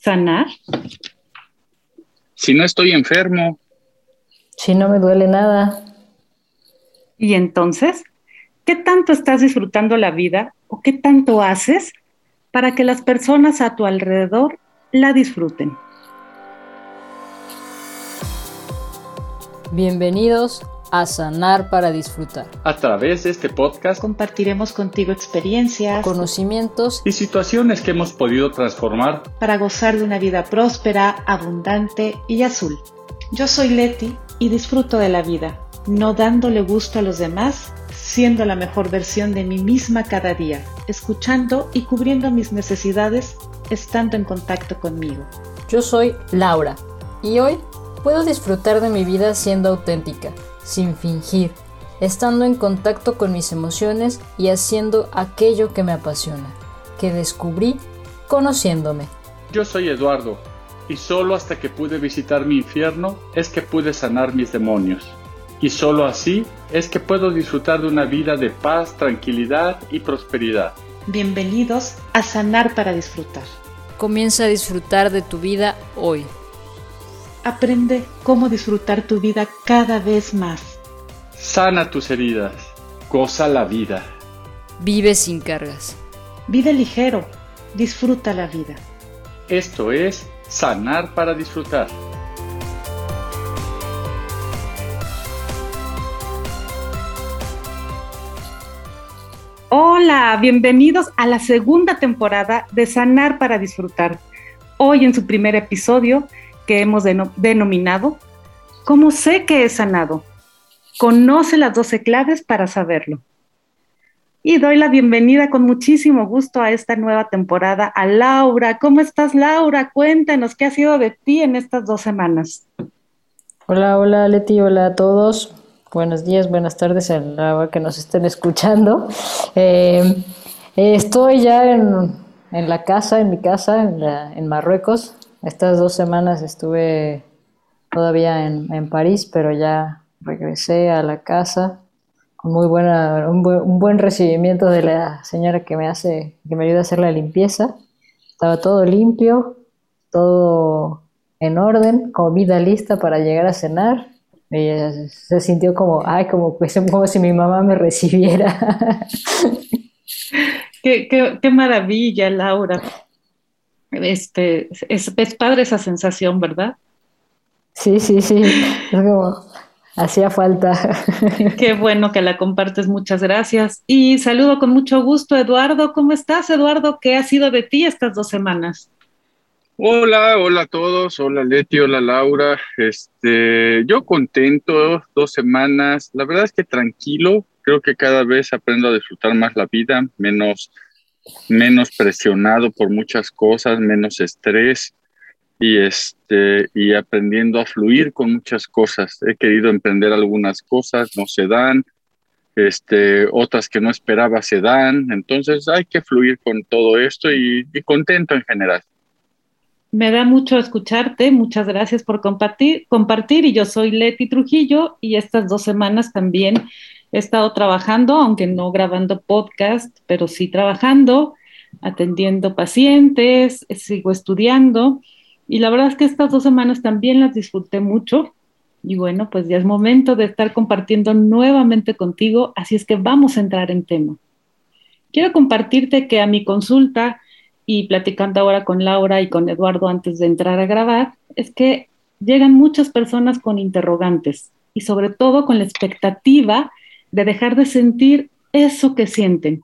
sanar? Si no estoy enfermo. Si no me duele nada. ¿Y entonces? ¿Qué tanto estás disfrutando la vida o qué tanto haces para que las personas a tu alrededor la disfruten? Bienvenidos a Sanar para Disfrutar. A través de este podcast compartiremos contigo experiencias, conocimientos y situaciones que hemos podido transformar para gozar de una vida próspera, abundante y azul. Yo soy Leti y disfruto de la vida, no dándole gusto a los demás, siendo la mejor versión de mí misma cada día, escuchando y cubriendo mis necesidades, estando en contacto conmigo. Yo soy Laura y hoy puedo disfrutar de mi vida siendo auténtica sin fingir, estando en contacto con mis emociones y haciendo aquello que me apasiona, que descubrí conociéndome. Yo soy Eduardo, y solo hasta que pude visitar mi infierno es que pude sanar mis demonios. Y solo así es que puedo disfrutar de una vida de paz, tranquilidad y prosperidad. Bienvenidos a Sanar para Disfrutar. Comienza a disfrutar de tu vida hoy. Aprende cómo disfrutar tu vida cada vez más. Sana tus heridas. Goza la vida. Vive sin cargas. Vive ligero. Disfruta la vida. Esto es Sanar para Disfrutar. Hola, bienvenidos a la segunda temporada de Sanar para Disfrutar. Hoy en su primer episodio que hemos denominado ¿Cómo sé que he sanado? Conoce las 12 claves para saberlo. Y doy la bienvenida con muchísimo gusto a esta nueva temporada a Laura. ¿Cómo estás, Laura? Cuéntanos qué ha sido de ti en estas dos semanas. Hola, hola, Leti, hola a todos. Buenos días, buenas tardes a la que nos estén escuchando. Eh, estoy ya en, la casa, en mi casa, en Marruecos. Estas dos semanas estuve todavía en, París, pero ya regresé a la casa con muy buena, un, buen, recibimiento de la señora que me hace, que me ayuda a hacer la limpieza. Estaba todo limpio, todo en orden, comida lista para llegar a cenar. Ella se sintió como, ay, como, como si mi mamá me recibiera. Qué maravilla, Laura este, es, padre esa sensación, ¿verdad? Sí, sí, sí, hacía falta. Qué bueno que la compartes, muchas gracias. Y saludo con mucho gusto, Eduardo. ¿Cómo estás, Eduardo? ¿Qué ha sido de ti estas dos semanas? Hola, hola a todos, hola Leti, hola Laura. Este, yo contento, dos semanas. La verdad es que tranquilo. Creo que cada vez aprendo a disfrutar más la vida, menos menos presionado por muchas cosas, menos estrés y, este, y aprendiendo a fluir con muchas cosas. He querido emprender algunas cosas, no se dan, este, otras que no esperaba se dan, entonces hay que fluir con todo esto y, y contento en general. Me da mucho escucharte, muchas gracias por compartir, compartir y yo soy Leti Trujillo y estas dos semanas también He estado trabajando, aunque no grabando podcast, pero sí trabajando, atendiendo pacientes, sigo estudiando. Y la verdad es que estas dos semanas también las disfruté mucho. Y bueno, pues ya es momento de estar compartiendo nuevamente contigo, así es que vamos a entrar en tema. Quiero compartirte que a mi consulta y platicando ahora con Laura y con Eduardo antes de entrar a grabar, es que llegan muchas personas con interrogantes y sobre todo con la expectativa de dejar de sentir eso que sienten.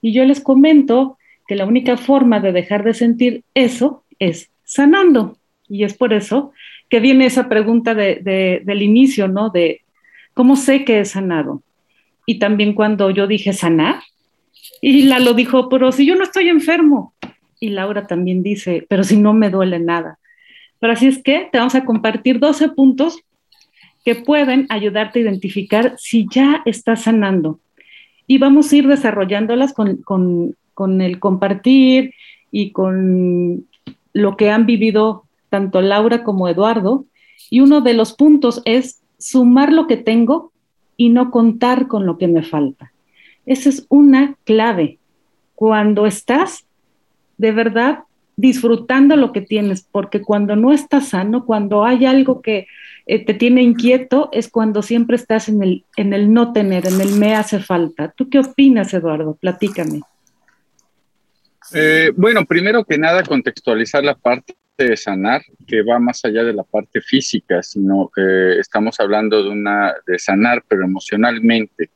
Y yo les comento que la única forma de dejar de sentir eso es sanando. Y es por eso que viene esa pregunta del inicio, ¿no? De cómo sé que he sanado. Y también cuando yo dije sanar, y la lo dijo, pero si yo no estoy enfermo. Y Laura también dice, pero si no me duele nada. Pero así es que te vamos a compartir 12 puntos que pueden ayudarte a identificar si ya estás sanando. Y vamos a ir desarrollándolas con, el compartir y con lo que han vivido tanto Laura como Eduardo. Y uno de los puntos es sumar lo que tengo y no contar con lo que me falta. Esa es una clave. Cuando estás de verdad disfrutando lo que tienes, porque cuando no estás sano, cuando hay algo que eh, te tiene inquieto, es cuando siempre estás en el, en el no tener, en el me hace falta. ¿Tú qué opinas, Eduardo? Platícame. Eh, bueno, primero que nada, contextualizar la parte de sanar, que va más allá de la parte física, sino que estamos hablando de una de sanar, pero emocionalmente.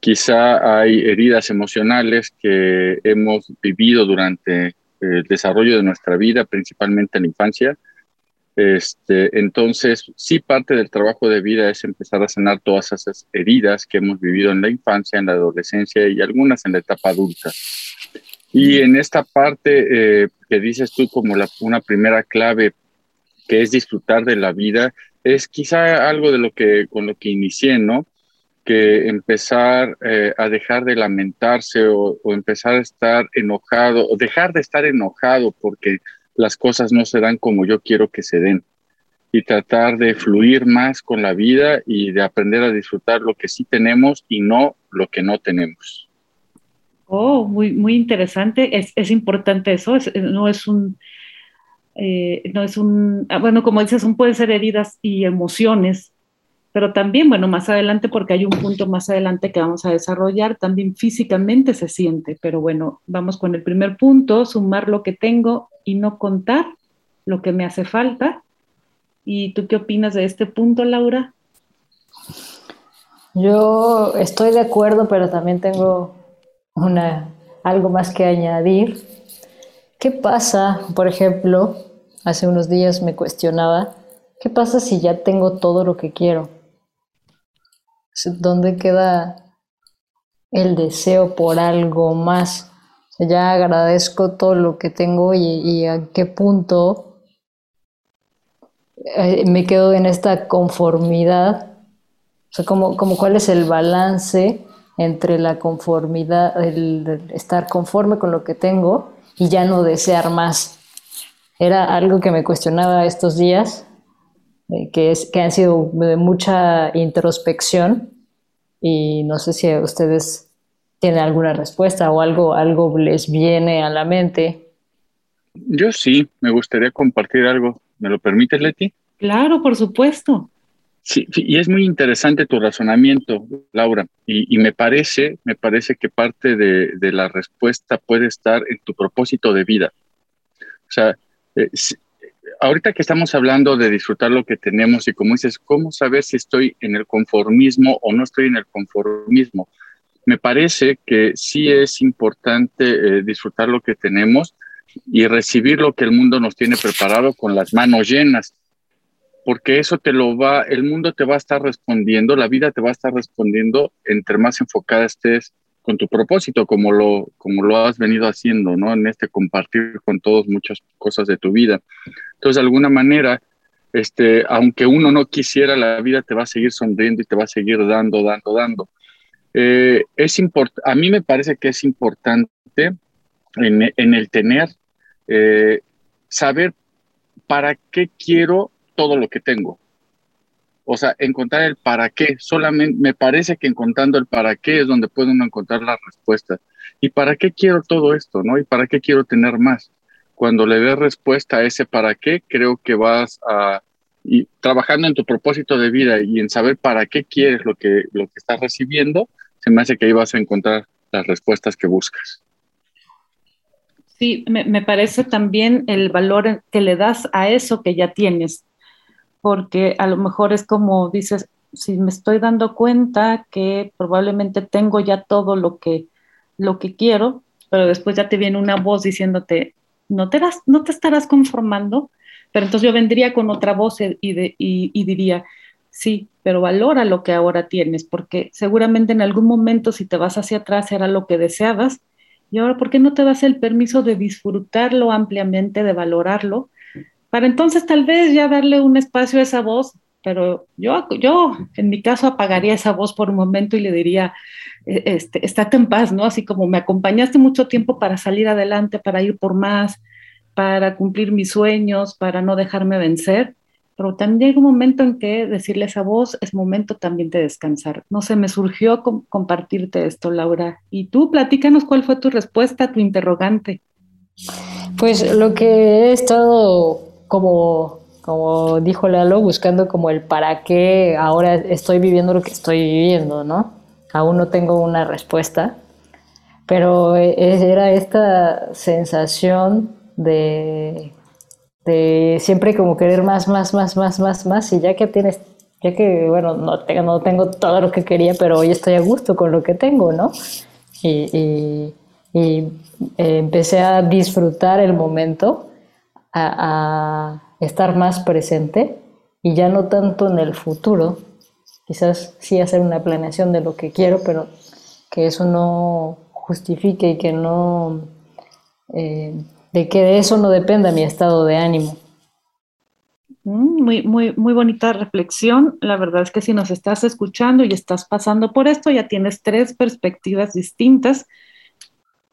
Quizá hay heridas emocionales que hemos vivido durante el desarrollo de nuestra vida, principalmente en la infancia. Este, entonces, sí, parte del trabajo de vida es empezar a sanar todas esas heridas que hemos vivido en la infancia, en la adolescencia y algunas en la etapa adulta. Y en esta parte eh, que dices tú como la, una primera clave, que es disfrutar de la vida, es quizá algo de lo que con lo que inicié, ¿no? Que empezar eh, a dejar de lamentarse o, o, empezar a estar enojado o dejar de estar enojado porque las cosas no se dan como yo quiero que se den y tratar de fluir más con la vida y de aprender a disfrutar lo que sí tenemos y no lo que no tenemos. Oh, muy, muy interesante. Es, es importante eso. no es un, eh, no es un, ah, bueno, como dices, pueden ser heridas y emociones, pero también, bueno, más adelante, porque hay un punto más adelante que vamos a desarrollar, también físicamente se siente. Pero bueno, vamos con el primer punto, sumar lo que tengo y no contar lo que me hace falta. ¿Y tú qué opinas de este punto, Laura? Yo estoy de acuerdo, pero también tengo una, algo más que añadir. ¿Qué pasa, por ejemplo, hace unos días me cuestionaba, ¿qué pasa si ya tengo todo lo que quiero? ¿Dónde queda el deseo por algo más? Ya agradezco todo lo que tengo y, a qué punto eh, me quedo en esta conformidad. O sea, como, como cuál es el balance entre la conformidad, el estar conforme con lo que tengo y ya no desear más. Era algo que me cuestionaba estos días, eh, que, es, que han sido de mucha introspección y no sé si ustedes tienen alguna respuesta o algo, algo les viene a la mente. Yo sí, me gustaría compartir algo. ¿Me lo permites, Leti? Claro, por supuesto. Sí, y es muy interesante tu razonamiento, Laura, y, me parece, me parece que parte de, la respuesta puede estar en tu propósito de vida. O sea, eh, ahorita que estamos hablando de disfrutar lo que tenemos y como dices, ¿cómo saber si estoy en el conformismo o no estoy en el conformismo? Me parece que sí es importante eh, disfrutar lo que tenemos y recibir lo que el mundo nos tiene preparado con las manos llenas porque eso te lo va, el mundo te va a estar respondiendo, la vida te va a estar respondiendo entre más enfocada estés con tu propósito, como lo, como lo has venido haciendo, ¿no? En este compartir con todos muchas cosas de tu vida. Entonces, de alguna manera, este, aunque uno no quisiera, la vida te va a seguir sonriendo y te va a seguir dando, dando, dando. Eh, es a mí me parece que es importante en, el tener, eh, saber para qué quiero todo lo que tengo. O sea, encontrar el para qué. Solamente me parece que encontrando el para qué es donde puede uno encontrar la respuesta. ¿Y para qué quiero todo esto? ¿no? ¿Y para qué quiero tener más? Cuando le des respuesta a ese para qué, creo que vas a, y trabajando en tu propósito de vida y en saber para qué quieres lo que, lo que estás recibiendo, se me hace que ahí vas a encontrar las respuestas que buscas. Sí, me, parece también el valor que le das a eso que ya tienes porque a lo mejor es como dices, si me estoy dando cuenta que probablemente tengo ya todo lo que, lo que quiero, pero después ya te viene una voz diciéndote, no te, no te estarás conformando, pero entonces yo vendría con otra voz y, y diría, sí, pero valora lo que ahora tienes, porque seguramente en algún momento si te vas hacia atrás era lo que deseabas, y ahora, ¿por qué no te das el permiso de disfrutarlo ampliamente, de valorarlo? para entonces tal vez ya darle un espacio a esa voz, pero yo, yo en mi caso apagaría esa voz por un momento y le diría, e, este, estate en paz, ¿no? Así como me acompañaste mucho tiempo para salir adelante, para ir por más, para cumplir mis sueños, para no dejarme vencer, pero también llega un momento en que decirle a esa voz es momento también de descansar. No sé, me surgió compartirte esto, Laura. Y tú, platícanos cuál fue tu respuesta a tu interrogante. Pues lo que he estado como, como dijo Lalo, buscando como el para qué ahora estoy viviendo lo que estoy viviendo, ¿no? Aún no tengo una respuesta, pero e, era esta sensación de, de siempre como querer más, más, más, más, más, más, y ya que tienes, ya que, bueno, no tengo, no tengo todo lo que quería, pero hoy estoy a gusto con lo que tengo, ¿no? Y, y, eh, empecé a disfrutar el momento, a, a estar más presente y ya no tanto en el futuro, quizás sí hacer una planeación de lo que quiero, pero que eso no justifique y que no, eh, que de eso no dependa mi estado de ánimo. Mm, muy, muy, muy bonita reflexión. La verdad es que si nos estás escuchando y estás pasando por esto, ya tienes tres perspectivas distintas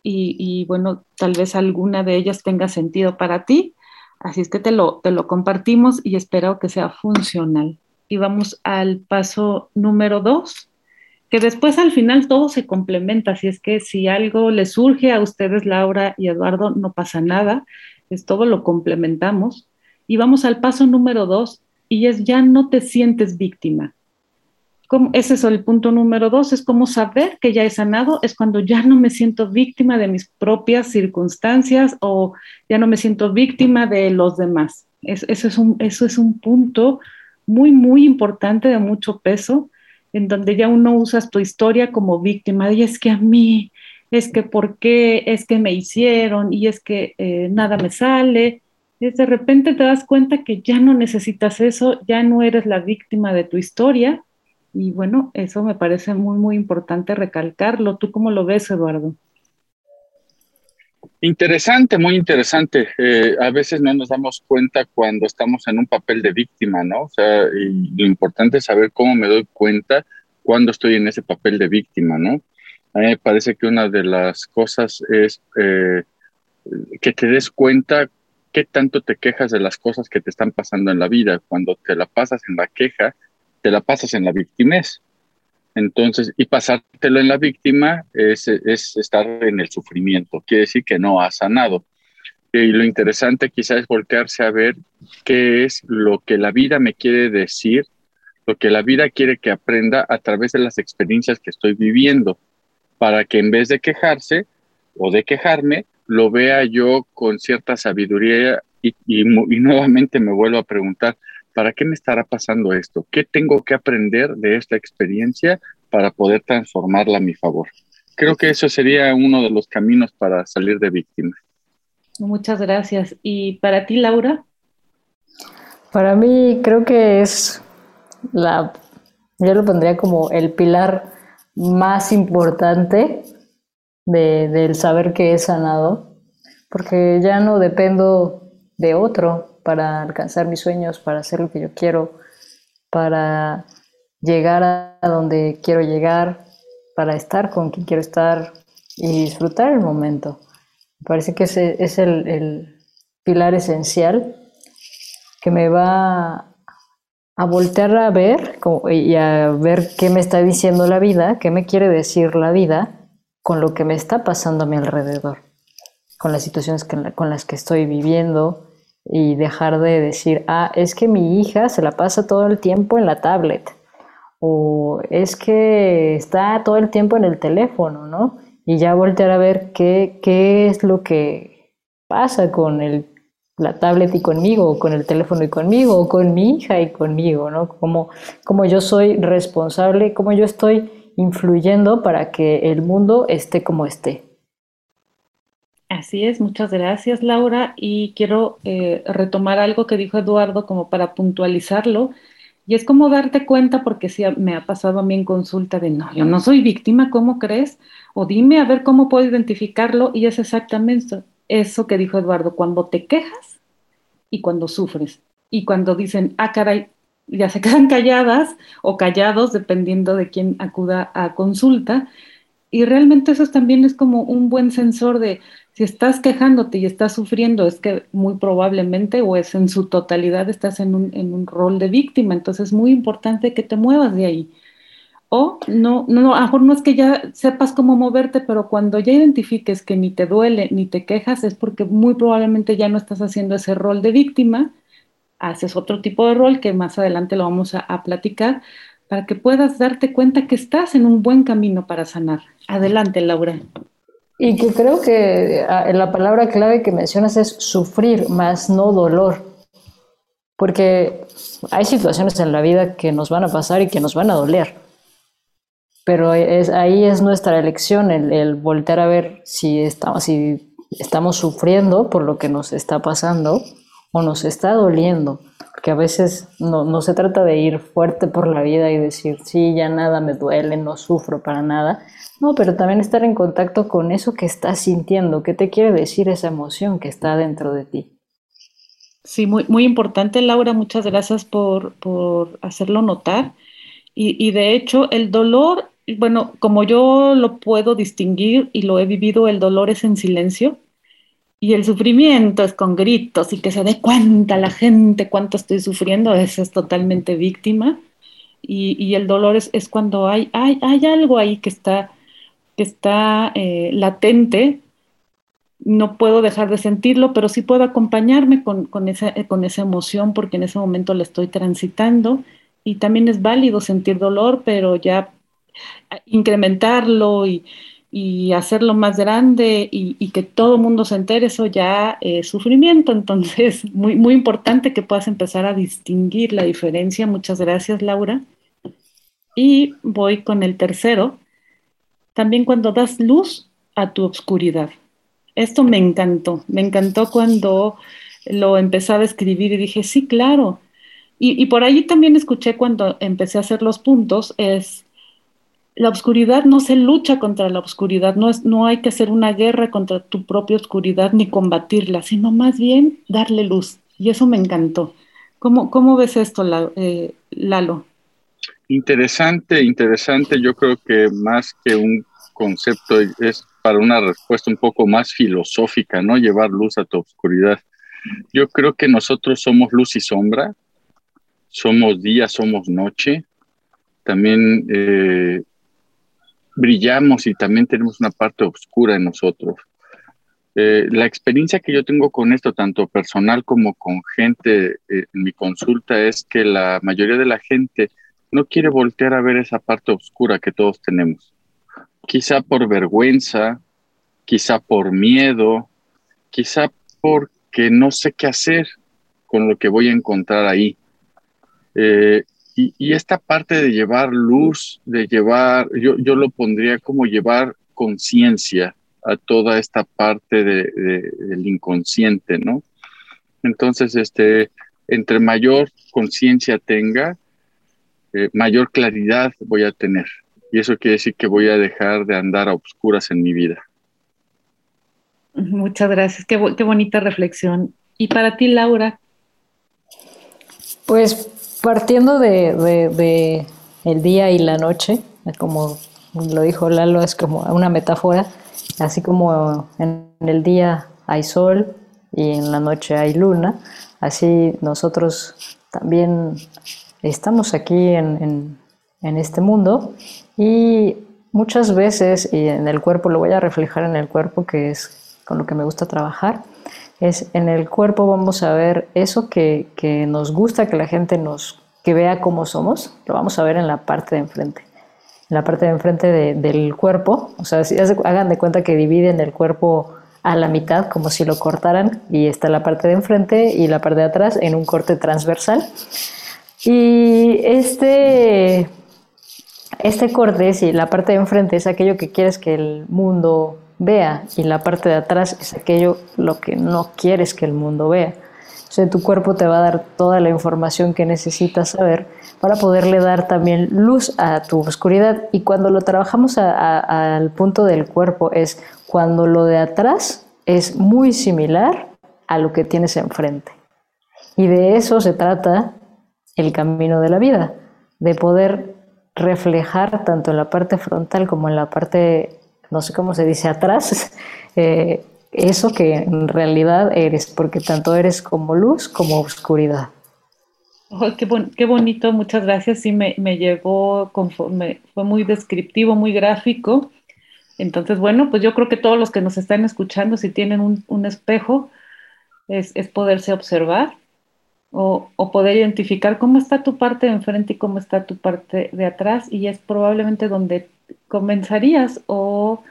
y, y bueno, tal vez alguna de ellas tenga sentido para ti. Así es que te lo, te lo compartimos y espero que sea funcional y vamos al paso número dos, que después al final todo se complementa, así es que si algo le surge a ustedes, Laura y Eduardo, no pasa nada, es todo lo complementamos. Y vamos al paso número dos, y es ya no te sientes víctima. ¿Cómo? Ese es el punto número dos, es como saber que ya he sanado, es cuando ya no me siento víctima de mis propias circunstancias o ya no me siento víctima de los demás. eso, es un, eso es un punto muy, muy importante, de mucho peso, en donde ya uno usas tu historia como víctima, y es que a mí, es que por qué, es que me hicieron, y es que eh, nada me sale. Es de repente te das cuenta que ya no necesitas eso, ya no eres la víctima de tu historia, y bueno, eso me parece muy, muy importante recalcarlo. ¿Tú cómo lo ves, Eduardo? Interesante, muy interesante. Eh, a veces no nos damos cuenta cuando estamos en un papel de víctima, ¿no? O sea, y lo importante es saber cómo me doy cuenta cuando estoy en ese papel de víctima, ¿no? A mí me parece que una de las cosas es eh, que te des cuenta qué tanto te quejas de las cosas que te están pasando en la vida. Cuando te la pasas en la queja, te la pasas en la victimez. Entonces, y pasártelo en la víctima es, estar en el sufrimiento, quiere decir que no ha sanado. Y lo interesante quizás es voltearse a ver qué es lo que la vida me quiere decir, lo que la vida quiere que aprenda a través de las experiencias que estoy viviendo, para que en vez de quejarse o de quejarme, lo vea yo con cierta sabiduría y, y nuevamente me vuelvo a preguntar, ¿para qué me estará pasando esto? ¿Qué tengo que aprender de esta experiencia para poder transformarla a mi favor? Creo que eso sería uno de los caminos para salir de víctima. Muchas gracias. ¿Y para ti, Laura? Para mí creo que es la, yo lo pondría como el pilar más importante de, del saber que he sanado, porque ya no dependo de otro, para alcanzar mis sueños, para hacer lo que yo quiero, para llegar a donde quiero llegar, para estar con quien quiero estar y disfrutar el momento. Me parece que ese es el, pilar esencial que me va a voltear a ver y a ver qué me está diciendo la vida, qué me quiere decir la vida con lo que me está pasando a mi alrededor, con las situaciones con las que estoy viviendo, y dejar de decir, ah, es que mi hija se la pasa todo el tiempo en la tablet o es que está todo el tiempo en el teléfono, ¿no? Y ya voltear a ver qué, qué es lo que pasa con el, la tablet y conmigo, o con el teléfono y conmigo, o con mi hija y conmigo, ¿no? Como, como yo soy responsable, como yo estoy influyendo para que el mundo esté como esté. Así es, muchas gracias Laura. Y quiero eh, retomar algo que dijo Eduardo como para puntualizarlo. Y es como darte cuenta porque sí me ha pasado a mí en consulta de no, yo no soy víctima, ¿cómo crees? O dime a ver cómo puedo identificarlo y es exactamente eso, que dijo Eduardo, cuando te quejas y cuando sufres. Y cuando dicen, ah caray, ya se quedan calladas o callados dependiendo de quién acuda a consulta y realmente eso también es como un buen sensor de si estás quejándote y estás sufriendo, es que muy probablemente o es en su totalidad estás en un, en un rol de víctima. Entonces es muy importante que te muevas de ahí. O no, no, a lo mejor no es que ya sepas cómo moverte, pero cuando ya identifiques que ni te duele ni te quejas, es porque muy probablemente ya no estás haciendo ese rol de víctima, haces otro tipo de rol que más adelante lo vamos a, a platicar, para que puedas darte cuenta que estás en un buen camino para sanar. Adelante, Laura. Y que creo que ah, la palabra clave que mencionas es sufrir, más no dolor. Porque hay situaciones en la vida que nos van a pasar y que nos van a doler pero ahí es nuestra elección el, voltear a ver si estamos sufriendo por lo que nos está pasando o nos está doliendo, porque a veces no, no se trata de ir fuerte por la vida y decir, sí, ya nada me duele, no sufro para nada, no, pero también estar en contacto con eso que estás sintiendo, qué te quiere decir esa emoción que está dentro de ti. Sí, muy, muy importante, Laura, muchas gracias por, por hacerlo notar. Y, y, de hecho, el dolor bueno, como yo lo puedo distinguir y lo he vivido, el dolor es en silencio y el sufrimiento es con gritos y que se dé cuenta la gente cuánto estoy sufriendo, eso es totalmente víctima. Y, el dolor es, cuando hay, hay, hay, algo ahí que está, que está eh, latente, no puedo dejar de sentirlo, pero sí puedo acompañarme con, con, esa, con esa emoción porque en ese momento la estoy transitando. Y también es válido sentir dolor, pero ya incrementarlo y, hacerlo más grande y, que todo el mundo se entere, eso ya es sufrimiento. Entonces, muy, muy importante que puedas empezar a distinguir la diferencia. Muchas gracias, Laura. Y voy con el tercero. También cuando das luz a tu obscuridad. Esto me encantó. Me encantó cuando lo empezaba a escribir y dije, sí, claro. Y, y por ahí también escuché cuando empecé a hacer los puntos, es la oscuridad no se lucha contra la oscuridad, no, es, no hay que hacer una guerra contra tu propia oscuridad ni combatirla, sino más bien darle luz. Y eso me encantó. ¿Cómo, cómo ves esto, eh, Lalo? Interesante, interesante. Yo creo que más que un concepto es para una respuesta un poco más filosófica, ¿no? Llevar luz a tu oscuridad. Yo creo que nosotros somos luz y sombra, somos día, somos noche. También eh, brillamos y también tenemos una parte oscura en nosotros. Eh, la experiencia que yo tengo con esto, tanto personal como con gente eh, en mi consulta, es que la mayoría de la gente no quiere voltear a ver esa parte oscura que todos tenemos. Quizá por vergüenza, quizá por miedo, quizá porque no sé qué hacer con lo que voy a encontrar ahí. Eh, y, esta parte de llevar luz, de llevar, yo, yo lo pondría como llevar conciencia a toda esta parte de, del inconsciente, ¿no? Entonces, este, entre mayor conciencia tenga, eh, mayor claridad voy a tener. Y eso quiere decir que voy a dejar de andar a oscuras en mi vida. Muchas gracias, qué, qué bonita reflexión. ¿Y para ti, Laura? Pues partiendo de, el día y la noche, como lo dijo Lalo, es como una metáfora, así como en el día hay sol y en la noche hay luna, así nosotros también estamos aquí en, este mundo y muchas veces, y en el cuerpo, lo voy a reflejar en el cuerpo, que es con lo que me gusta trabajar, es en el cuerpo vamos a ver eso que, nos gusta que la gente nos que vea cómo somos, lo vamos a ver en la parte de enfrente. En la parte de enfrente del cuerpo, o sea, si hagan de cuenta que dividen el cuerpo a la mitad, como si lo cortaran, y está la parte de enfrente y la parte de atrás en un corte transversal. Y este, este corte, si la parte de enfrente es aquello que quieres que el mundo vea y la parte de atrás es aquello lo que no quieres que el mundo vea. Sea, tu cuerpo te va a dar toda la información que necesitas saber para poderle dar también luz a tu oscuridad. Y cuando lo trabajamos al punto del cuerpo es cuando lo de atrás es muy similar a lo que tienes enfrente. Y de eso se trata el camino de la vida, de poder reflejar tanto en la parte frontal como en la parte no sé cómo se dice atrás, eh, eso que en realidad eres, porque tanto eres como luz como oscuridad. qué, bonito, muchas gracias. Sí, me, me llevó conforme, fue muy descriptivo, muy gráfico. Entonces, bueno, pues yo creo que todos los que nos están escuchando, si tienen un, espejo, es, poderse observar o, o, poder identificar cómo está tu parte de enfrente y cómo está tu parte de atrás. Y es probablemente donde comenzarías o,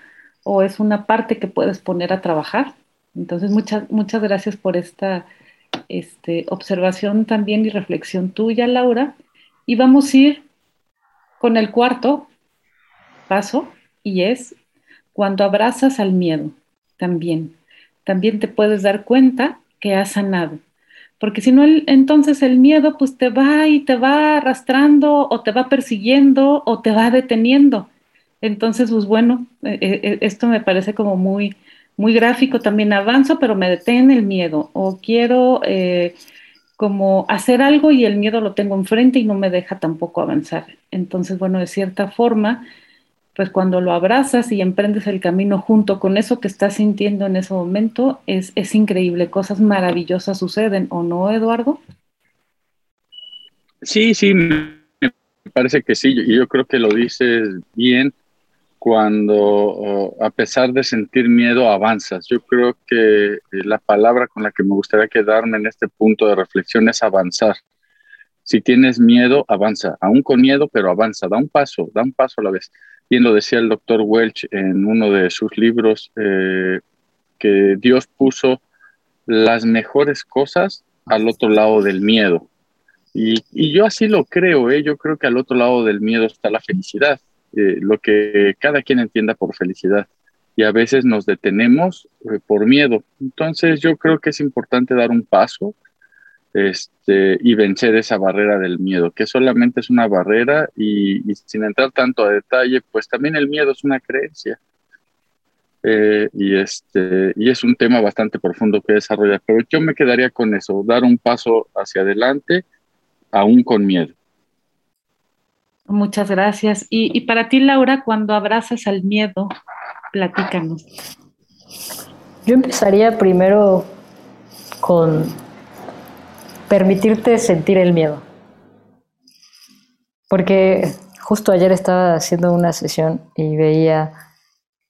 o es una parte que puedes poner a trabajar. Entonces, muchas, muchas gracias por esta este, observación también y reflexión tuya, Laura. Y vamos a ir con el cuarto paso y es cuando abrazas al miedo también. También te puedes dar cuenta que has sanado. Porque si no, entonces el miedo pues te va y te va arrastrando o te va persiguiendo o te va deteniendo. Entonces, pues bueno, eh, eh, esto me parece como muy, muy gráfico también avanzo, pero me detiene el miedo o quiero eh, como hacer algo y el miedo lo tengo enfrente y no me deja tampoco avanzar. Entonces, bueno, de cierta forma, pues cuando lo abrazas y emprendes el camino junto con eso que estás sintiendo en ese momento, es, es increíble, cosas maravillosas suceden, ¿o no, Eduardo? Sí, sí, me parece que sí, y yo creo que lo dices bien cuando a pesar de sentir miedo avanzas. Yo creo que eh, la palabra con la que me gustaría quedarme en este punto de reflexión es avanzar. Si tienes miedo, avanza, aún con miedo, pero avanza, da un paso, da un paso a la vez. Bien lo decía el doctor Welch en uno de sus libros, eh, que Dios puso las mejores cosas al otro lado del miedo. Y, y yo así lo creo, ¿eh? yo creo que al otro lado del miedo está la felicidad eh, lo que cada quien entienda por felicidad. Y a veces nos detenemos eh, por miedo. Entonces yo creo que es importante dar un paso este, y vencer esa barrera del miedo, que solamente es una barrera y, sin entrar tanto a detalle, pues también el miedo es una creencia. Eh, y, este, y es un tema bastante profundo que desarrollar, pero yo me quedaría con eso, dar un paso hacia adelante, aún con miedo. Muchas gracias. Y, para ti, Laura, cuando abrazas al miedo, platícanos. Yo empezaría primero con permitirte sentir el miedo. Porque justo ayer estaba haciendo una sesión y veía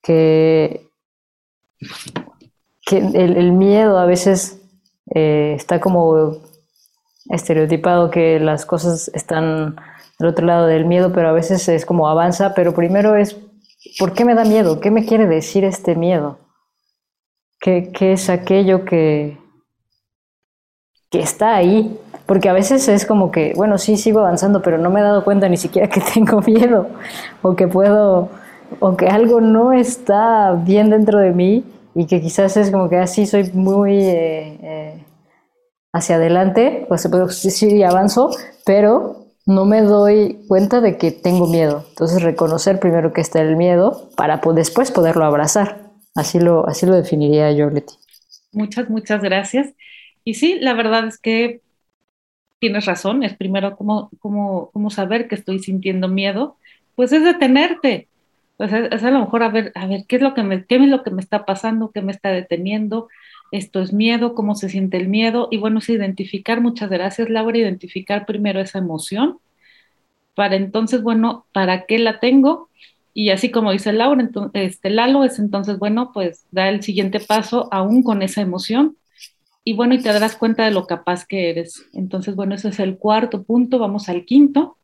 que, que el, miedo a veces eh, está como estereotipado, que las cosas están del otro lado del miedo, pero a veces es como avanza, pero primero es, ¿por qué me da miedo? ¿Qué me quiere decir este miedo? ¿Qué, qué es aquello que, que está ahí? Porque a veces es como que, bueno, sí, sigo avanzando, pero no me he dado cuenta ni siquiera que tengo miedo, o que puedo, o que algo no está bien dentro de mí, y que quizás es como que así ah, soy muy eh, eh, hacia adelante, pues sí, sí avanzo, pero no me doy cuenta de que tengo miedo. Entonces reconocer primero que está el miedo para después poderlo abrazar. Así lo, así lo definiría yo, Leti. Muchas, muchas gracias. Y sí, la verdad es que tienes razón. Es primero cómo, cómo, cómo saber que estoy sintiendo miedo. Pues es detenerte. Pues es, a lo mejor a ver, a ver, ¿qué es lo que qué es lo que me está pasando? ¿Qué me está deteniendo? Esto es miedo, cómo se siente el miedo. Y bueno, es identificar, muchas gracias Laura, identificar primero esa emoción, para entonces, bueno, ¿para qué la tengo? Y así como dice Laura, entonces, este Lalo, es entonces, bueno, pues da el siguiente paso aún con esa emoción. Y bueno, y te darás cuenta de lo capaz que eres. Entonces, bueno, ese es el cuarto punto, vamos al quinto.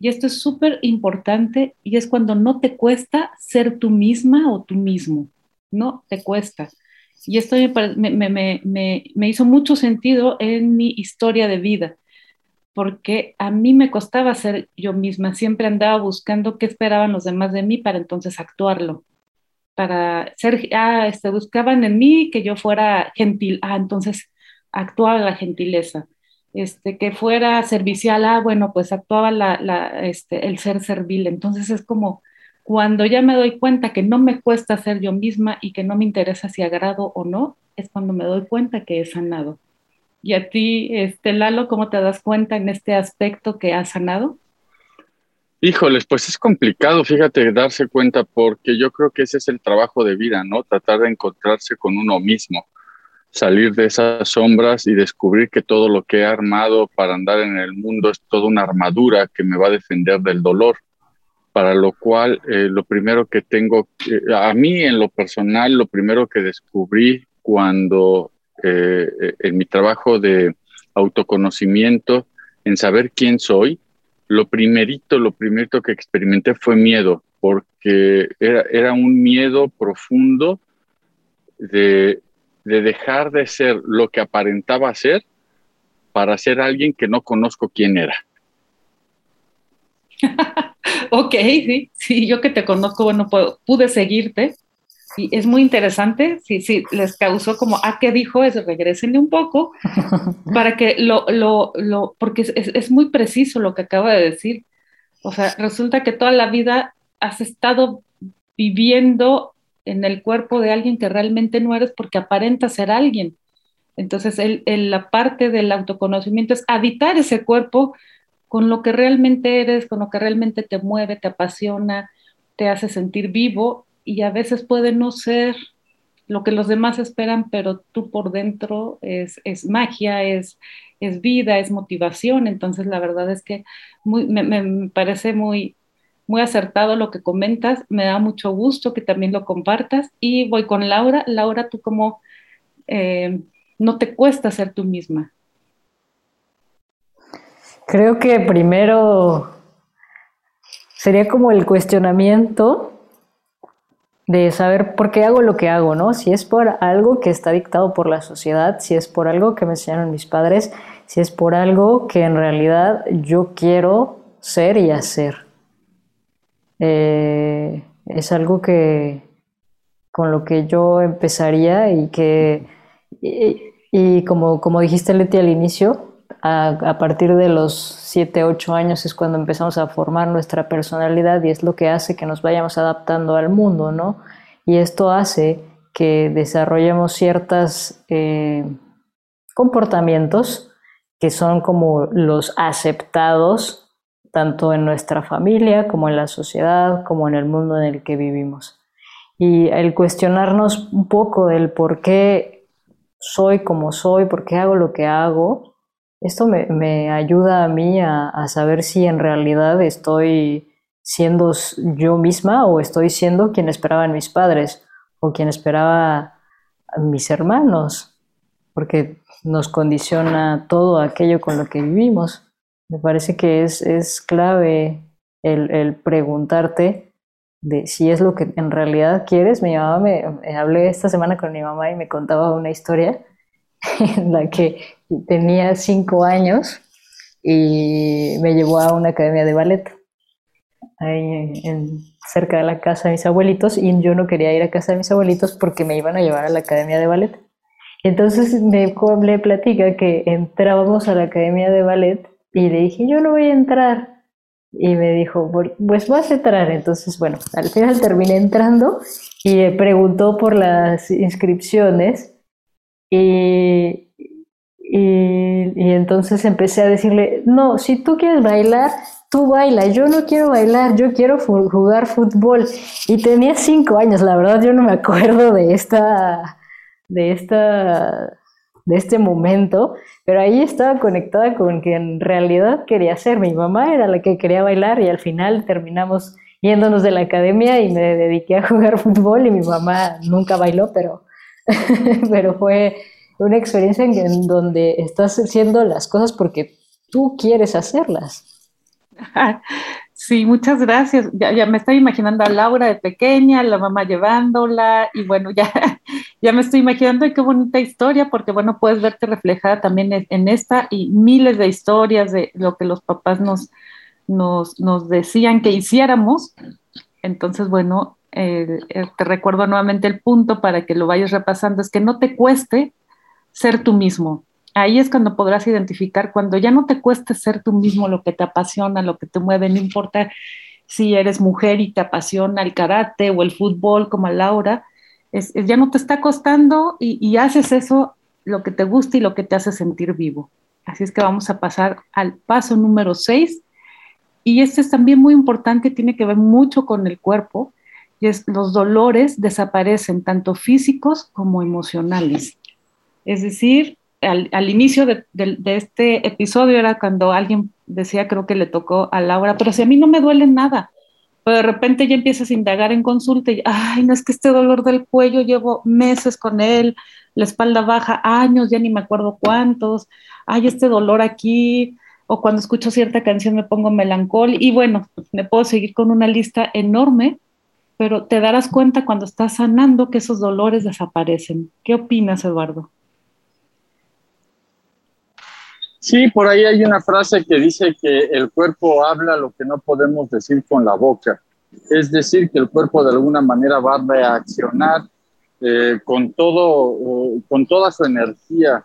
Y esto es súper importante y es cuando no te cuesta ser tú misma o tú mismo, no te cuesta. Y esto me, hizo mucho sentido en mi historia de vida, porque a mí me costaba ser yo misma, siempre andaba buscando qué esperaban los demás de mí para entonces actuarlo, para ser, ah, este, buscaban en mí que yo fuera gentil, ah, entonces actuaba la gentileza, este, que fuera servicial, ah, bueno, pues actuaba este, el ser servil, entonces es como cuando ya me doy cuenta que no me cuesta ser yo misma y que no me interesa si agrado o no, es cuando me doy cuenta que he sanado. Y a ti, este, Lalo, ¿cómo te das cuenta en este aspecto que has sanado? Híjoles, pues es complicado, fíjate, darse cuenta, porque yo creo que ese es el trabajo de vida, ¿no? Tratar de encontrarse con uno mismo. salir de esas sombras y descubrir que todo lo que he armado para andar en el mundo es toda una armadura que me va a defender del dolor. Para lo cual, eh, lo primero que tengo, eh, a mí en lo personal, lo primero que descubrí cuando eh, en mi trabajo de autoconocimiento, en saber quién soy, lo primerito, lo primerito que experimenté fue miedo, porque era, era un miedo profundo de, de dejar de ser lo que aparentaba ser para ser alguien que no conozco quién era. Ok, sí, sí, yo que te conozco, bueno, pude seguirte y es muy interesante, sí, sí, les causó como, ah, ¿qué dijo eso? Regrésenle un poco para que lo, lo, lo porque es, es, muy preciso lo que acaba de decir. O sea, resulta que toda la vida has estado viviendo en el cuerpo de alguien que realmente no eres porque aparenta ser alguien. Entonces, el, la parte del autoconocimiento es habitar ese cuerpo con lo que realmente eres, con lo que realmente te mueve, te apasiona, te hace sentir vivo y a veces puede no ser lo que los demás esperan, pero tú por dentro es, es magia, es, es vida, es motivación. Entonces, la verdad es que me, me, parece muy, muy acertado lo que comentas, me da mucho gusto que también lo compartas y voy con Laura. Laura, tú como eh, no te cuesta ser tú misma. Creo que primero sería como el cuestionamiento de saber por qué hago lo que hago, ¿no? Si es por algo que está dictado por la sociedad, si es por algo que me enseñaron mis padres, si es por algo que en realidad yo quiero ser y hacer. Eh, es algo que con lo que yo empezaría y que, y, como, como dijiste Leti al inicio, a, partir de los 7, 8 años es cuando empezamos a formar nuestra personalidad y es lo que hace que nos vayamos adaptando al mundo, ¿no? Y esto hace que desarrollemos ciertos eh, comportamientos que son como los aceptados tanto en nuestra familia como en la sociedad, como en el mundo en el que vivimos. Y el cuestionarnos un poco del por qué soy como soy, por qué hago lo que hago, esto me, ayuda a mí a, saber si en realidad estoy siendo yo misma o estoy siendo quien esperaban mis padres o quien esperaba mis hermanos, porque nos condiciona todo aquello con lo que vivimos. Me parece que es, es clave el, el, preguntarte de si es lo que en realidad quieres. Mi mamá me, hablé esta semana con mi mamá y me contaba una historia en la que tenía cinco años y me llevó a una academia de ballet ahí en, cerca de la casa de mis abuelitos y yo no quería ir a casa de mis abuelitos porque me iban a llevar a la academia de ballet. Entonces me, me platica que entrábamos a la academia de ballet y le dije, yo no voy a entrar. Y me dijo, pues vas a entrar. Entonces, bueno, al final terminé entrando y preguntó por las inscripciones. Y, y, y, entonces empecé a decirle, no, si tú quieres bailar, tú baila, yo no quiero bailar, yo quiero jugar fútbol. Y tenía cinco años, la verdad yo no me acuerdo de esta, de esta de este momento, pero ahí estaba conectada con que en realidad quería ser. Mi mamá era la que quería bailar y al final terminamos yéndonos de la academia y me dediqué a jugar fútbol y mi mamá nunca bailó, pero, pero fue una experiencia en, donde estás haciendo las cosas porque tú quieres hacerlas. Sí, muchas gracias. Ya, ya, me estoy imaginando a Laura de pequeña, la mamá llevándola y bueno, ya, ya me estoy imaginando qué bonita historia porque bueno, puedes verte reflejada también en, esta y miles de historias de lo que los papás nos, nos, nos decían que hiciéramos. Entonces, bueno, te recuerdo nuevamente el punto para que lo vayas repasando, es que no te cueste ser tú mismo, ahí es cuando podrás identificar cuando ya no te cueste ser tú mismo lo que te apasiona, lo que te mueve, no importa si eres mujer y te apasiona el karate o el fútbol como a Laura, es, ya no te está costando y, haces eso lo que te gusta y lo que te hace sentir vivo. Así es que vamos a pasar al paso número 6 y este es también muy importante, tiene que ver mucho con el cuerpo y es los dolores desaparecen tanto físicos como emocionales. Es decir, al, inicio de, este episodio era cuando alguien decía, creo que le tocó a Laura, pero si a mí no me duele nada, pero de repente ya empiezas a indagar en consulta y, ay, no es que este dolor del cuello llevo meses con él, la espalda baja, años, ya ni me acuerdo cuántos, ay, este dolor aquí, o cuando escucho cierta canción me pongo melancólico, y bueno, me puedo seguir con una lista enorme, pero te darás cuenta cuando estás sanando que esos dolores desaparecen. ¿Qué opinas, Eduardo? Sí, por ahí hay una frase que dice que el cuerpo habla lo que no podemos decir con la boca. Es decir, que el cuerpo de alguna manera va a reaccionar eh, con, todo, con toda su energía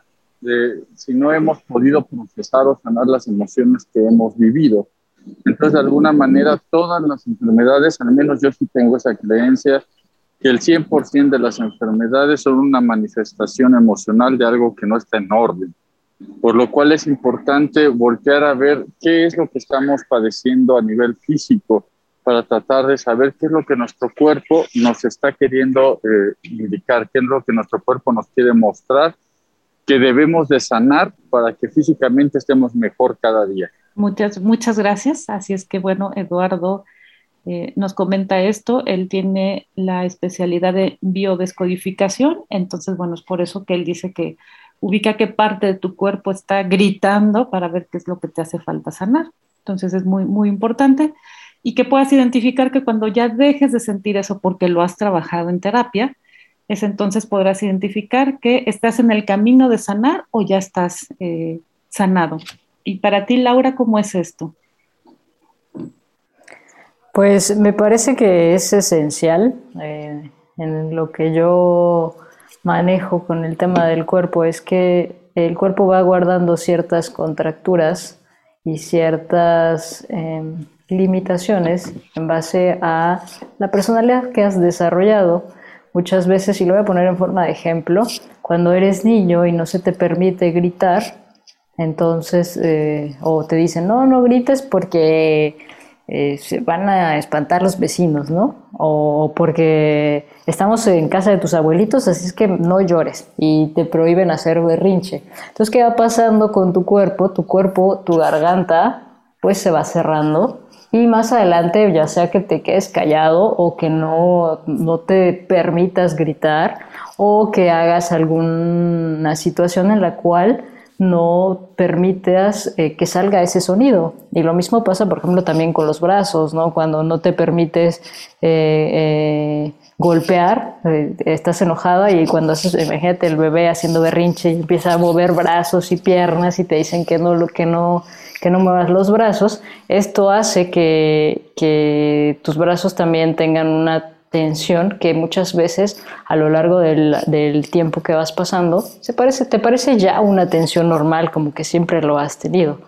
si no hemos podido procesar o sanar las emociones que hemos vivido. Entonces, de alguna manera, todas las enfermedades, al menos yo sí tengo esa creencia, que el 100% de las enfermedades son una manifestación emocional de algo que no está en orden. Por lo cual es importante voltear a ver qué es lo que estamos padeciendo a nivel físico para tratar de saber qué es lo que nuestro cuerpo nos está queriendo eh, indicar, qué es lo que nuestro cuerpo nos quiere mostrar que debemos de sanar para que físicamente estemos mejor cada día. Muchas, muchas gracias. Así es que bueno, Eduardo eh, nos comenta esto. Él tiene la especialidad de biodescodificación, entonces bueno, es por eso que él dice que ubica qué parte de tu cuerpo está gritando para ver qué es lo que te hace falta sanar. Entonces es muy, muy importante y que puedas identificar que cuando ya dejes de sentir eso porque lo has trabajado en terapia, es entonces podrás identificar que estás en el camino de sanar o ya estás eh, sanado. Y para ti, Laura, ¿cómo es esto? Pues me parece que es esencial eh, en lo que yo manejo con el tema del cuerpo, es que el cuerpo va guardando ciertas contracturas y ciertas em, limitaciones en base a la personalidad que has desarrollado Muchas veces, y lo voy a poner en forma de ejemplo, cuando eres niño y no se te permite gritar, entonces, eh, o te dicen, no, no grites porque eh, se van a espantar los vecinos, ¿no? O porque estamos en casa de tus abuelitos, así es que no llores y te prohíben hacer berrinche. Entonces, ¿qué va pasando con tu cuerpo? Tu cuerpo, tu garganta, pues se va cerrando y más adelante, ya sea que te quedes callado o que no, no te permitas gritar o que hagas alguna situación en la cual no permitas eh, que salga ese sonido. Y lo mismo pasa, por ejemplo, también con los brazos, ¿no? Cuando no te permites eh, eh, golpear, estás enojada y cuando haces, imagínate el bebé haciendo berrinche y empieza a mover brazos y piernas y te dicen que no, que no que no muevas los brazos, esto hace que, que tus brazos también tengan una tensión que muchas veces a lo largo del, del, tiempo que vas pasando se parece, te parece ya una tensión normal, como que siempre lo has tenido.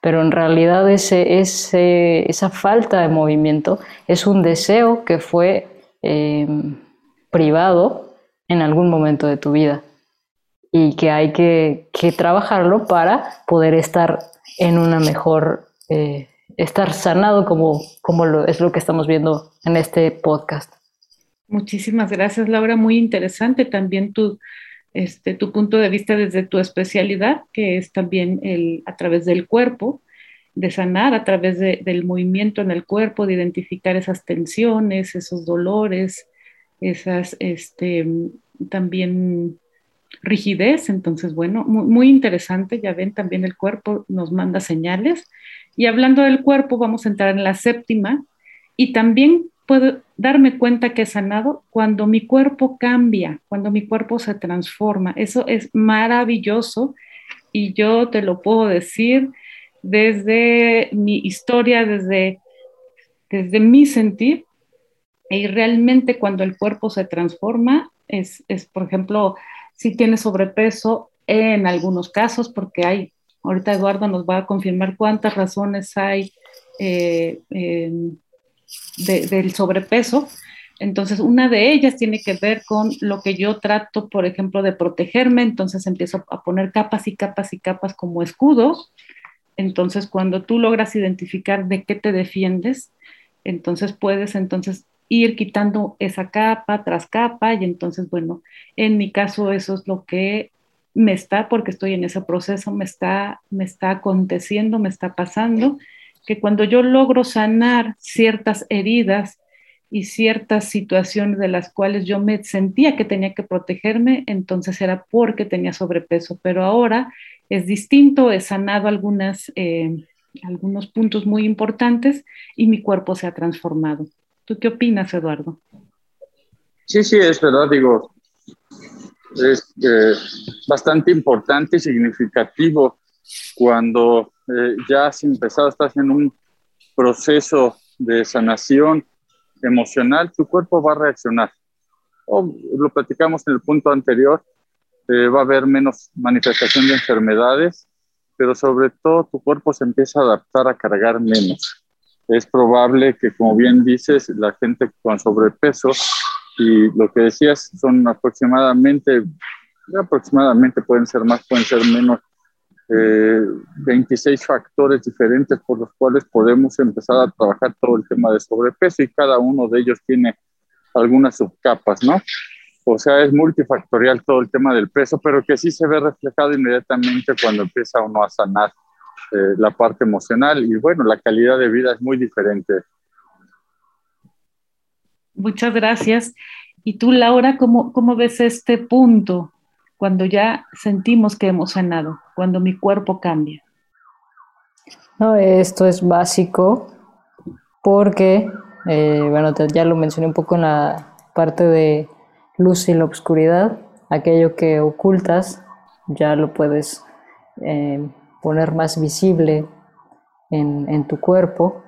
Pero en realidad ese, ese, esa falta de movimiento es un deseo que fue eh, privado en algún momento de tu vida y que hay que, que trabajarlo para poder estar en una mejor, eh, estar sanado como, como lo, es lo que estamos viendo en este podcast. Muchísimas gracias, Laura. Muy interesante también tu, este, tu punto de vista desde tu especialidad, que es también el, a través del cuerpo, de sanar a través del movimiento en el cuerpo, de identificar esas tensiones, esos dolores, esas este, también rigidez. Entonces, bueno, muy, interesante, ya ven, también el cuerpo nos manda señales. Y hablando del cuerpo, vamos a entrar en la séptima y también puedo darme cuenta que he sanado cuando mi cuerpo cambia, cuando mi cuerpo se transforma. Eso es maravilloso y yo te lo puedo decir desde mi historia, desde, desde mi sentir. Y realmente cuando el cuerpo se transforma, es, es por ejemplo, si tiene sobrepeso en algunos casos, porque hay, ahorita Eduardo nos va a confirmar cuántas razones hay eh, del sobrepeso. Entonces, una de ellas tiene que ver con lo que yo trato, por ejemplo, de protegerme. Entonces, empiezo a poner capas y capas y capas como escudos. Entonces, cuando tú logras identificar de qué te defiendes, entonces puedes entonces ir quitando esa capa tras capa y entonces, bueno, en mi caso eso es lo que me está, porque estoy en ese proceso, me está, me está aconteciendo, me está pasando, que cuando yo logro sanar ciertas heridas y ciertas situaciones de las cuales yo me sentía que tenía que protegerme, entonces era porque tenía sobrepeso, pero ahora es distinto, he sanado algunas, eh, algunos puntos muy importantes y mi cuerpo se ha transformado. ¿Tú qué opinas, Eduardo? Sí, sí, es verdad, digo, es eh, bastante importante y significativo cuando eh, ya has empezado, estás en un proceso de sanación emocional, tu cuerpo va a reaccionar. O lo platicamos en el punto anterior, eh, va a haber menos manifestación de enfermedades, pero sobre todo tu cuerpo se empieza a adaptar a cargar menos. Es probable que, como bien dices, la gente con sobrepeso y lo que decías son aproximadamente, aproximadamente pueden ser más, pueden ser menos, 26 eh, factores diferentes por los cuales podemos empezar a trabajar todo el tema de sobrepeso y cada uno de ellos tiene algunas subcapas, ¿no? O sea, es multifactorial todo el tema del peso, pero que sí se ve reflejado inmediatamente cuando empieza uno a sanar eh, la parte emocional y bueno, la calidad de vida es muy diferente. Muchas gracias. ¿Y tú, Laura, cómo, cómo ves este punto cuando ya sentimos que hemos sanado, cuando mi cuerpo cambia? No, esto es básico porque, eh, bueno, ya lo mencioné un poco en la parte de luz y la oscuridad, aquello que ocultas ya lo puedes eh, poner más visible en, tu cuerpo.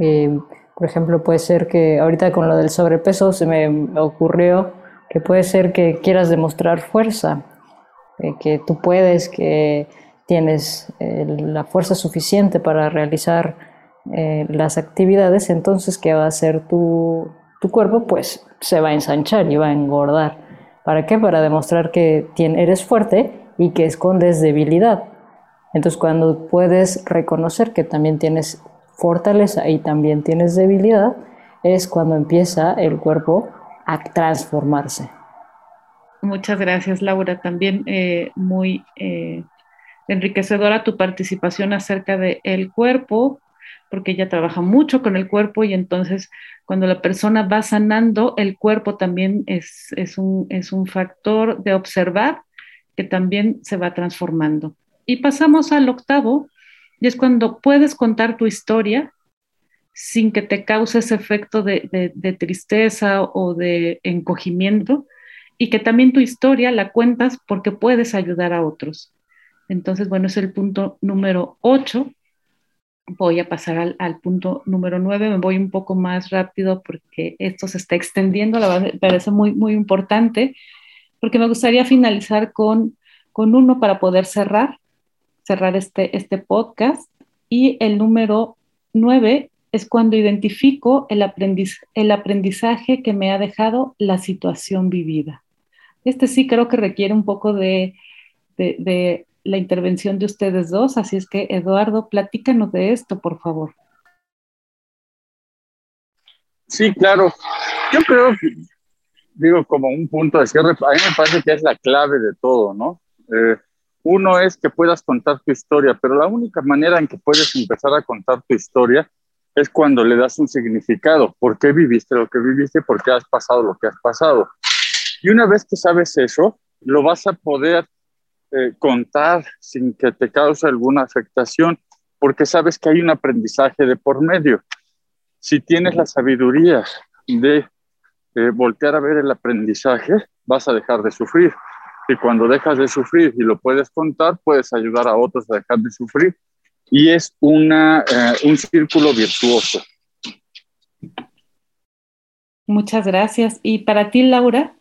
Eh, por ejemplo, puede ser que ahorita con lo del sobrepeso se me ocurrió que puede ser que quieras demostrar fuerza, eh, que tú puedes, que tienes la fuerza suficiente para realizar las actividades, entonces, ¿qué va a hacer tu, tu cuerpo? Pues se va a ensanchar y va a engordar. ¿Para qué? Para demostrar que eres fuerte y que escondes debilidad. Entonces cuando puedes reconocer que también tienes fortaleza y también tienes debilidad, es cuando empieza el cuerpo a transformarse. Muchas gracias, Laura. También eh, muy eh, enriquecedora tu participación acerca del el cuerpo, porque ella trabaja mucho con el cuerpo y entonces cuando la persona va sanando, el cuerpo también es, un, es un factor de observar que también se va transformando. Y pasamos al octavo, y es cuando puedes contar tu historia sin que te cause ese efecto de, de, tristeza o de encogimiento, y que también tu historia la cuentas porque puedes ayudar a otros. Entonces, bueno, es el punto número ocho voy a pasar al, punto número nueve. Me voy un poco más rápido porque esto se está extendiendo, la verdad parece muy, muy importante, porque me gustaría finalizar con, con uno para poder cerrar, cerrar este, este podcast. Y el número nueve es cuando identifico el, aprendiz, el aprendizaje que me ha dejado la situación vivida. Este sí creo que requiere un poco de, de la intervención de ustedes dos, así es que Eduardo, platícanos de esto, por favor. Sí, claro. Yo creo, digo, como un punto de cierre, a mí me parece que es la clave de todo, ¿no? Eh, uno es que puedas contar tu historia, pero la única manera en que puedes empezar a contar tu historia es cuando le das un significado. ¿Por qué viviste lo que viviste? ¿Por qué has pasado lo que has pasado? Y una vez que sabes eso, lo vas a poder eh, contar sin que te cause alguna afectación, porque sabes que hay un aprendizaje de por medio. Si tienes la sabiduría de eh, voltear a ver el aprendizaje, vas a dejar de sufrir. Y cuando dejas de sufrir y lo puedes contar, puedes ayudar a otros a dejar de sufrir. Y es una, eh, un círculo virtuoso. Muchas gracias. ¿Y para ti, Laura?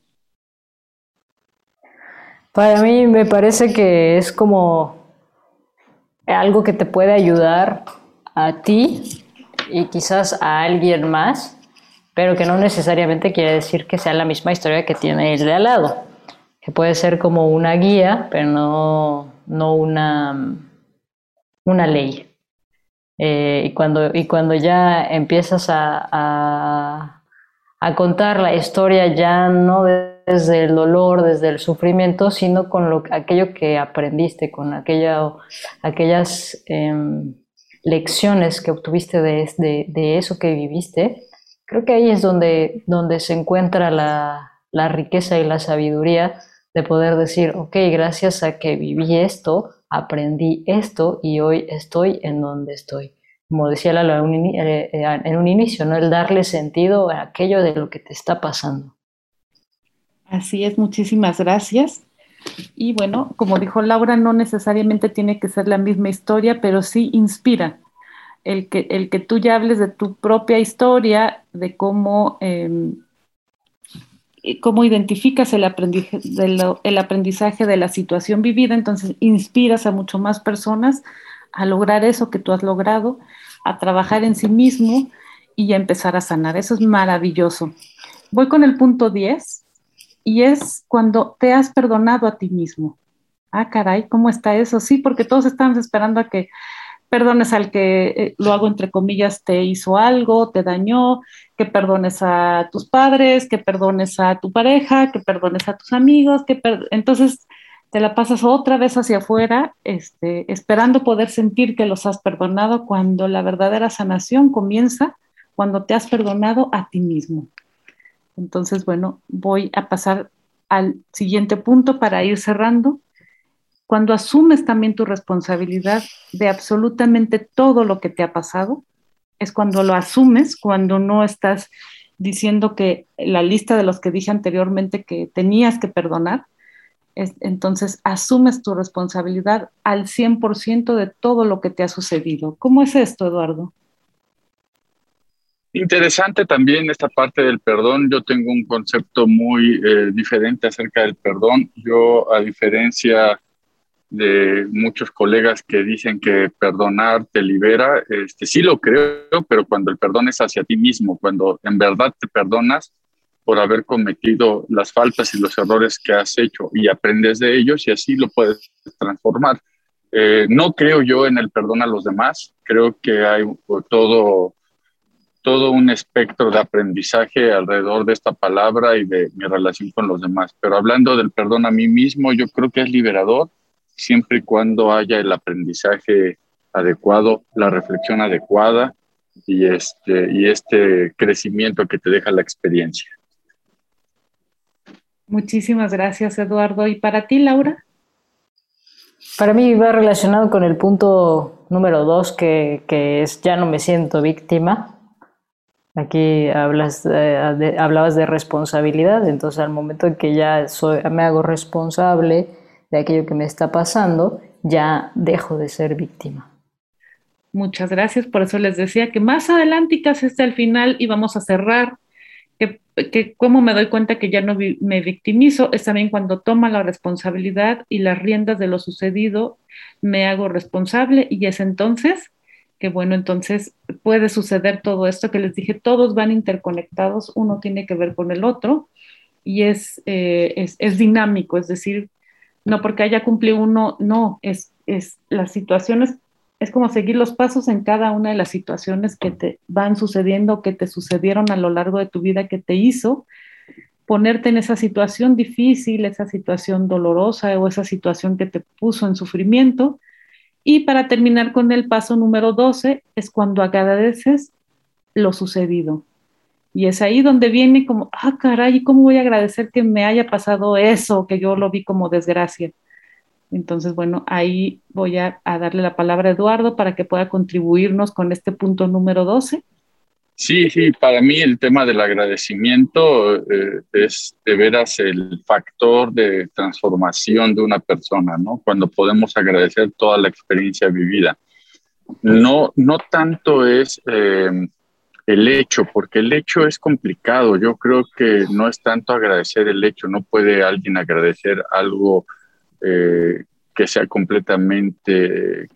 Para mí me parece que es como algo que te puede ayudar a ti y quizás a alguien más, pero que no necesariamente quiere decir que sea la misma historia que tiene el de al lado, que puede ser como una guía, pero no, no una, una ley. Eh, y, cuando, y cuando ya empiezas a, a, a contar la historia ya no de desde el dolor, desde el sufrimiento, sino con lo, aquello que aprendiste, con aquellas em, lecciones que obtuviste de, eso que viviste. Creo que ahí es donde, se encuentra la, la riqueza y la sabiduría de poder decir, ok, gracias a que viví esto, aprendí esto y hoy estoy en donde estoy. Como decía Lalo eh, eh, en un inicio, ¿no? el darle sentido a aquello de lo que te está pasando. Así es, muchísimas gracias. Y bueno, como dijo Laura, no necesariamente tiene que ser la misma historia, pero sí inspira. El que, el que tú ya hables de tu propia historia, de cómo, em, cómo identificas el aprendizaje, de el aprendizaje de la situación vivida, entonces inspiras a mucho más personas a lograr eso que tú has logrado, a trabajar en sí mismo y a empezar a sanar. Eso es maravilloso. Voy con el punto 10 y es cuando te has perdonado a ti mismo. Ah, caray, ¿cómo está eso? Sí, porque todos estamos esperando a que perdones al que, eh, lo hago entre comillas, te hizo algo, te dañó, que perdones a tus padres, que perdones a tu pareja, que perdones a tus amigos, que entonces te la pasas otra vez hacia afuera, este, esperando poder sentir que los has perdonado cuando la verdadera sanación comienza cuando te has perdonado a ti mismo. Entonces, bueno, voy a pasar al siguiente punto para ir cerrando. Cuando asumes también tu responsabilidad de absolutamente todo lo que te ha pasado, es cuando lo asumes, cuando no estás diciendo que la lista de los que dije anteriormente que tenías que perdonar, entonces asumes tu responsabilidad al 100% de todo lo que te ha sucedido. ¿Cómo es esto, Eduardo? Interesante también esta parte del perdón. Yo tengo un concepto muy eh, diferente acerca del perdón. Yo, a diferencia de muchos colegas que dicen que perdonar te libera, este, sí lo creo, pero cuando el perdón es hacia ti mismo, cuando en verdad te perdonas por haber cometido las faltas y los errores que has hecho y aprendes de ellos y así lo puedes transformar. Eh, no creo yo en el perdón a los demás, creo que hay todo todo un espectro de aprendizaje alrededor de esta palabra y de mi relación con los demás. Pero hablando del perdón a mí mismo, yo creo que es liberador siempre y cuando haya el aprendizaje adecuado, la reflexión adecuada y este, y este crecimiento que te deja la experiencia. Muchísimas gracias, Eduardo. ¿Y para ti, Laura? Para mí va relacionado con el punto número dos, que, que es ya no me siento víctima. Aquí hablas, eh, hablabas de responsabilidad, entonces al momento en que ya soy, me hago responsable de aquello que me está pasando, ya dejo de ser víctima. Muchas gracias, por eso les decía que más adelante y casi hasta el final íbamos a cerrar, que, que cómo me doy cuenta que ya no me victimizo, es también cuando toma la responsabilidad y las riendas de lo sucedido, me hago responsable y es entonces que bueno, entonces puede suceder todo esto que les dije, todos van interconectados, uno tiene que ver con el otro y es, eh, es, dinámico, es decir, no porque haya cumplido uno, no, es, es las situaciones, es como seguir los pasos en cada una de las situaciones que te van sucediendo, que te sucedieron a lo largo de tu vida, que te hizo ponerte en esa situación difícil, esa situación dolorosa o esa situación que te puso en sufrimiento y para terminar con el paso número 12 es cuando agradeces lo sucedido. Y es ahí donde viene como, ah, caray, ¿cómo voy a agradecer que me haya pasado eso, que yo lo vi como desgracia? Entonces, bueno, ahí voy a, darle la palabra a Eduardo para que pueda contribuirnos con este punto número 12. Sí, sí, para mí el tema del agradecimiento eh, es de veras el factor de transformación de una persona, ¿no? Cuando podemos agradecer toda la experiencia vivida. No, no tanto es eh, el hecho, porque el hecho es complicado. Yo creo que no es tanto agradecer el hecho, no puede alguien agradecer algo eh, que sea completamente,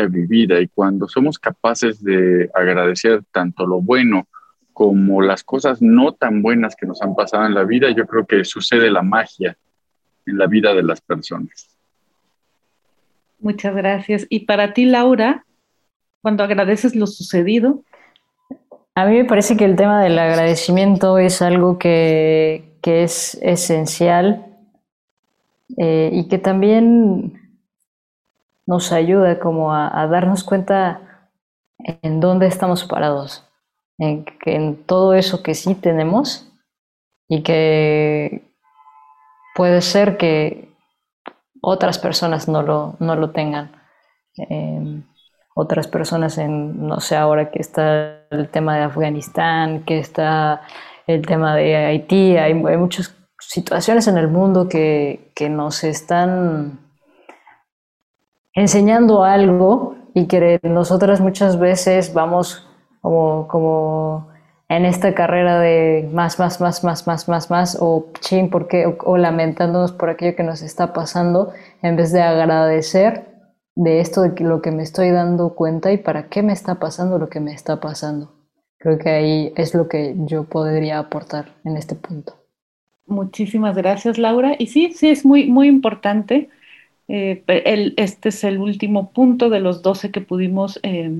vivida y cuando somos capaces de agradecer tanto lo bueno como las cosas no tan buenas que nos han pasado en la vida, yo creo que sucede la magia en la vida de las personas. Muchas gracias. Y para ti, Laura, cuando agradeces lo sucedido. A mí me parece que el tema del agradecimiento es algo que, es esencial eh, y que también nos ayuda como a, darnos cuenta en dónde estamos parados, en, en todo eso que sí tenemos y que puede ser que otras personas no lo, no lo tengan. Em, otras personas en, no sé, ahora que está el tema de Afganistán, que está el tema de Haití, hay, muchas situaciones en el mundo que, que nos están enseñando algo y que nosotras muchas veces vamos como, como en esta carrera de más, más, más, más, más, más, más, o chin, porque, o, lamentándonos por aquello que nos está pasando, en vez de agradecer de esto de lo que me estoy dando cuenta y para qué me está pasando lo que me está pasando. Creo que ahí es lo que yo podría aportar en este punto. Muchísimas gracias, Laura. Y sí, sí, es muy, muy importante. Eh, este es el último punto de los 12 que pudimos eh,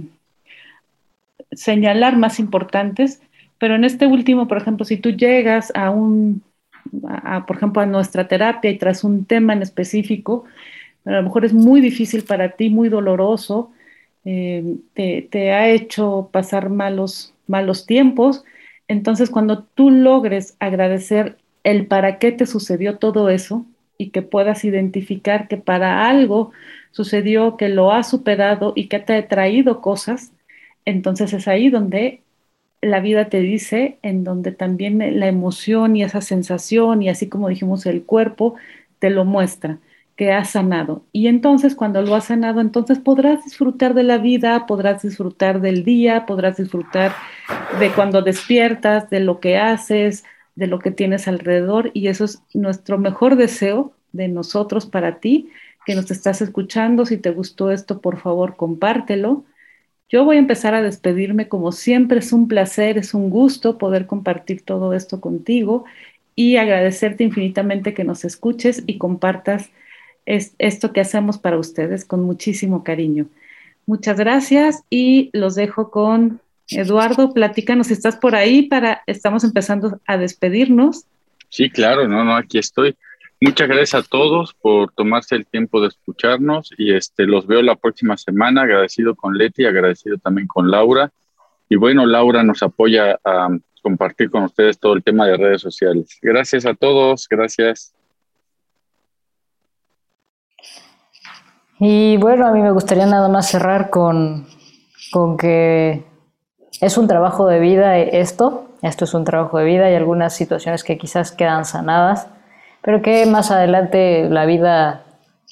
señalar más importantes pero en este último, por ejemplo, si tú llegas a un, por ejemplo, a nuestra terapia y tras un tema en específico, a lo mejor es muy difícil para ti, muy doloroso, eh, te, ha hecho pasar malos, malos tiempos. Entonces, cuando tú logres agradecer el para qué te sucedió todo eso y que puedas identificar que para algo sucedió, que lo has superado y que te ha traído cosas, entonces es ahí donde la vida te dice, en donde también la emoción y esa sensación y así como dijimos el cuerpo te lo muestra, que has sanado. Y entonces cuando lo has sanado, entonces podrás disfrutar de la vida, podrás disfrutar del día, podrás disfrutar de cuando despiertas, de lo que haces, de lo que tienes alrededor. Y eso es nuestro mejor deseo de nosotros para ti, que nos estás escuchando. Si te gustó esto, por favor, compártelo yo voy a empezar a despedirme como siempre. Es un placer, es un gusto poder compartir todo esto contigo y agradecerte infinitamente que nos escuches y compartas esto que hacemos para ustedes con muchísimo cariño. Muchas gracias y los dejo con Eduardo. Platícanos si estás por ahí para, estamos empezando a despedirnos. Sí, claro, no, no, aquí estoy. Muchas gracias a todos por tomarse el tiempo de escucharnos y este los veo la próxima semana. Agradecido con Leti, agradecido también con Laura. Y bueno, Laura nos apoya a compartir con ustedes todo el tema de redes sociales. Gracias a todos, gracias. Y bueno, a mí me gustaría nada más cerrar con, con que es un trabajo de vida esto, esto es un trabajo de vida y algunas situaciones que quizás quedan sanadas pero que más adelante la vida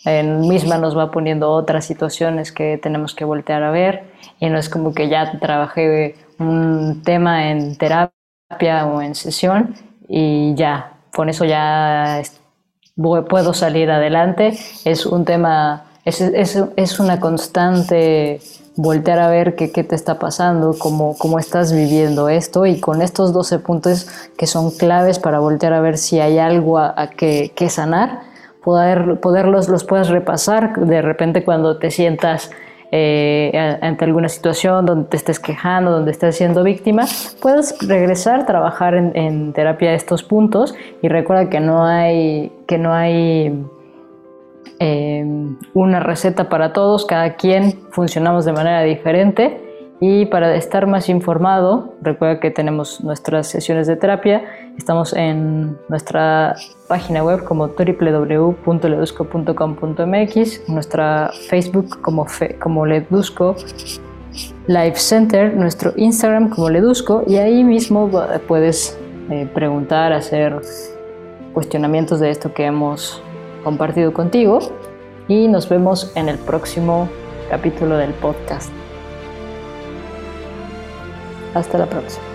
en misma nos va poniendo otras situaciones que tenemos que voltear a ver y no es como que ya trabajé un tema en terapia o en sesión y ya, con eso ya puedo salir adelante. Es un tema, es, es, es una constante voltear a ver qué, qué te está pasando, cómo, cómo estás viviendo esto. Y con estos 12 puntos que son claves para voltear a ver si hay algo a, que, que, sanar, poder, poderlos los puedas repasar de repente cuando te sientas eh, ante alguna situación donde te estés quejando, donde estés siendo víctima, puedes regresar, trabajar en, en terapia estos puntos. Y recuerda que no hay, que no hay eh, una receta para todos, cada quien funcionamos de manera diferente. Y para estar más informado, recuerda que tenemos nuestras sesiones de terapia, estamos en nuestra página web como www.ledusco.com.mx, nuestra Facebook como, como Ledusco Live Center, nuestro Instagram como Ledusco y ahí mismo puedes eh, preguntar, hacer cuestionamientos de esto que hemos compartido contigo y nos vemos en el próximo capítulo del podcast. Hasta la próxima.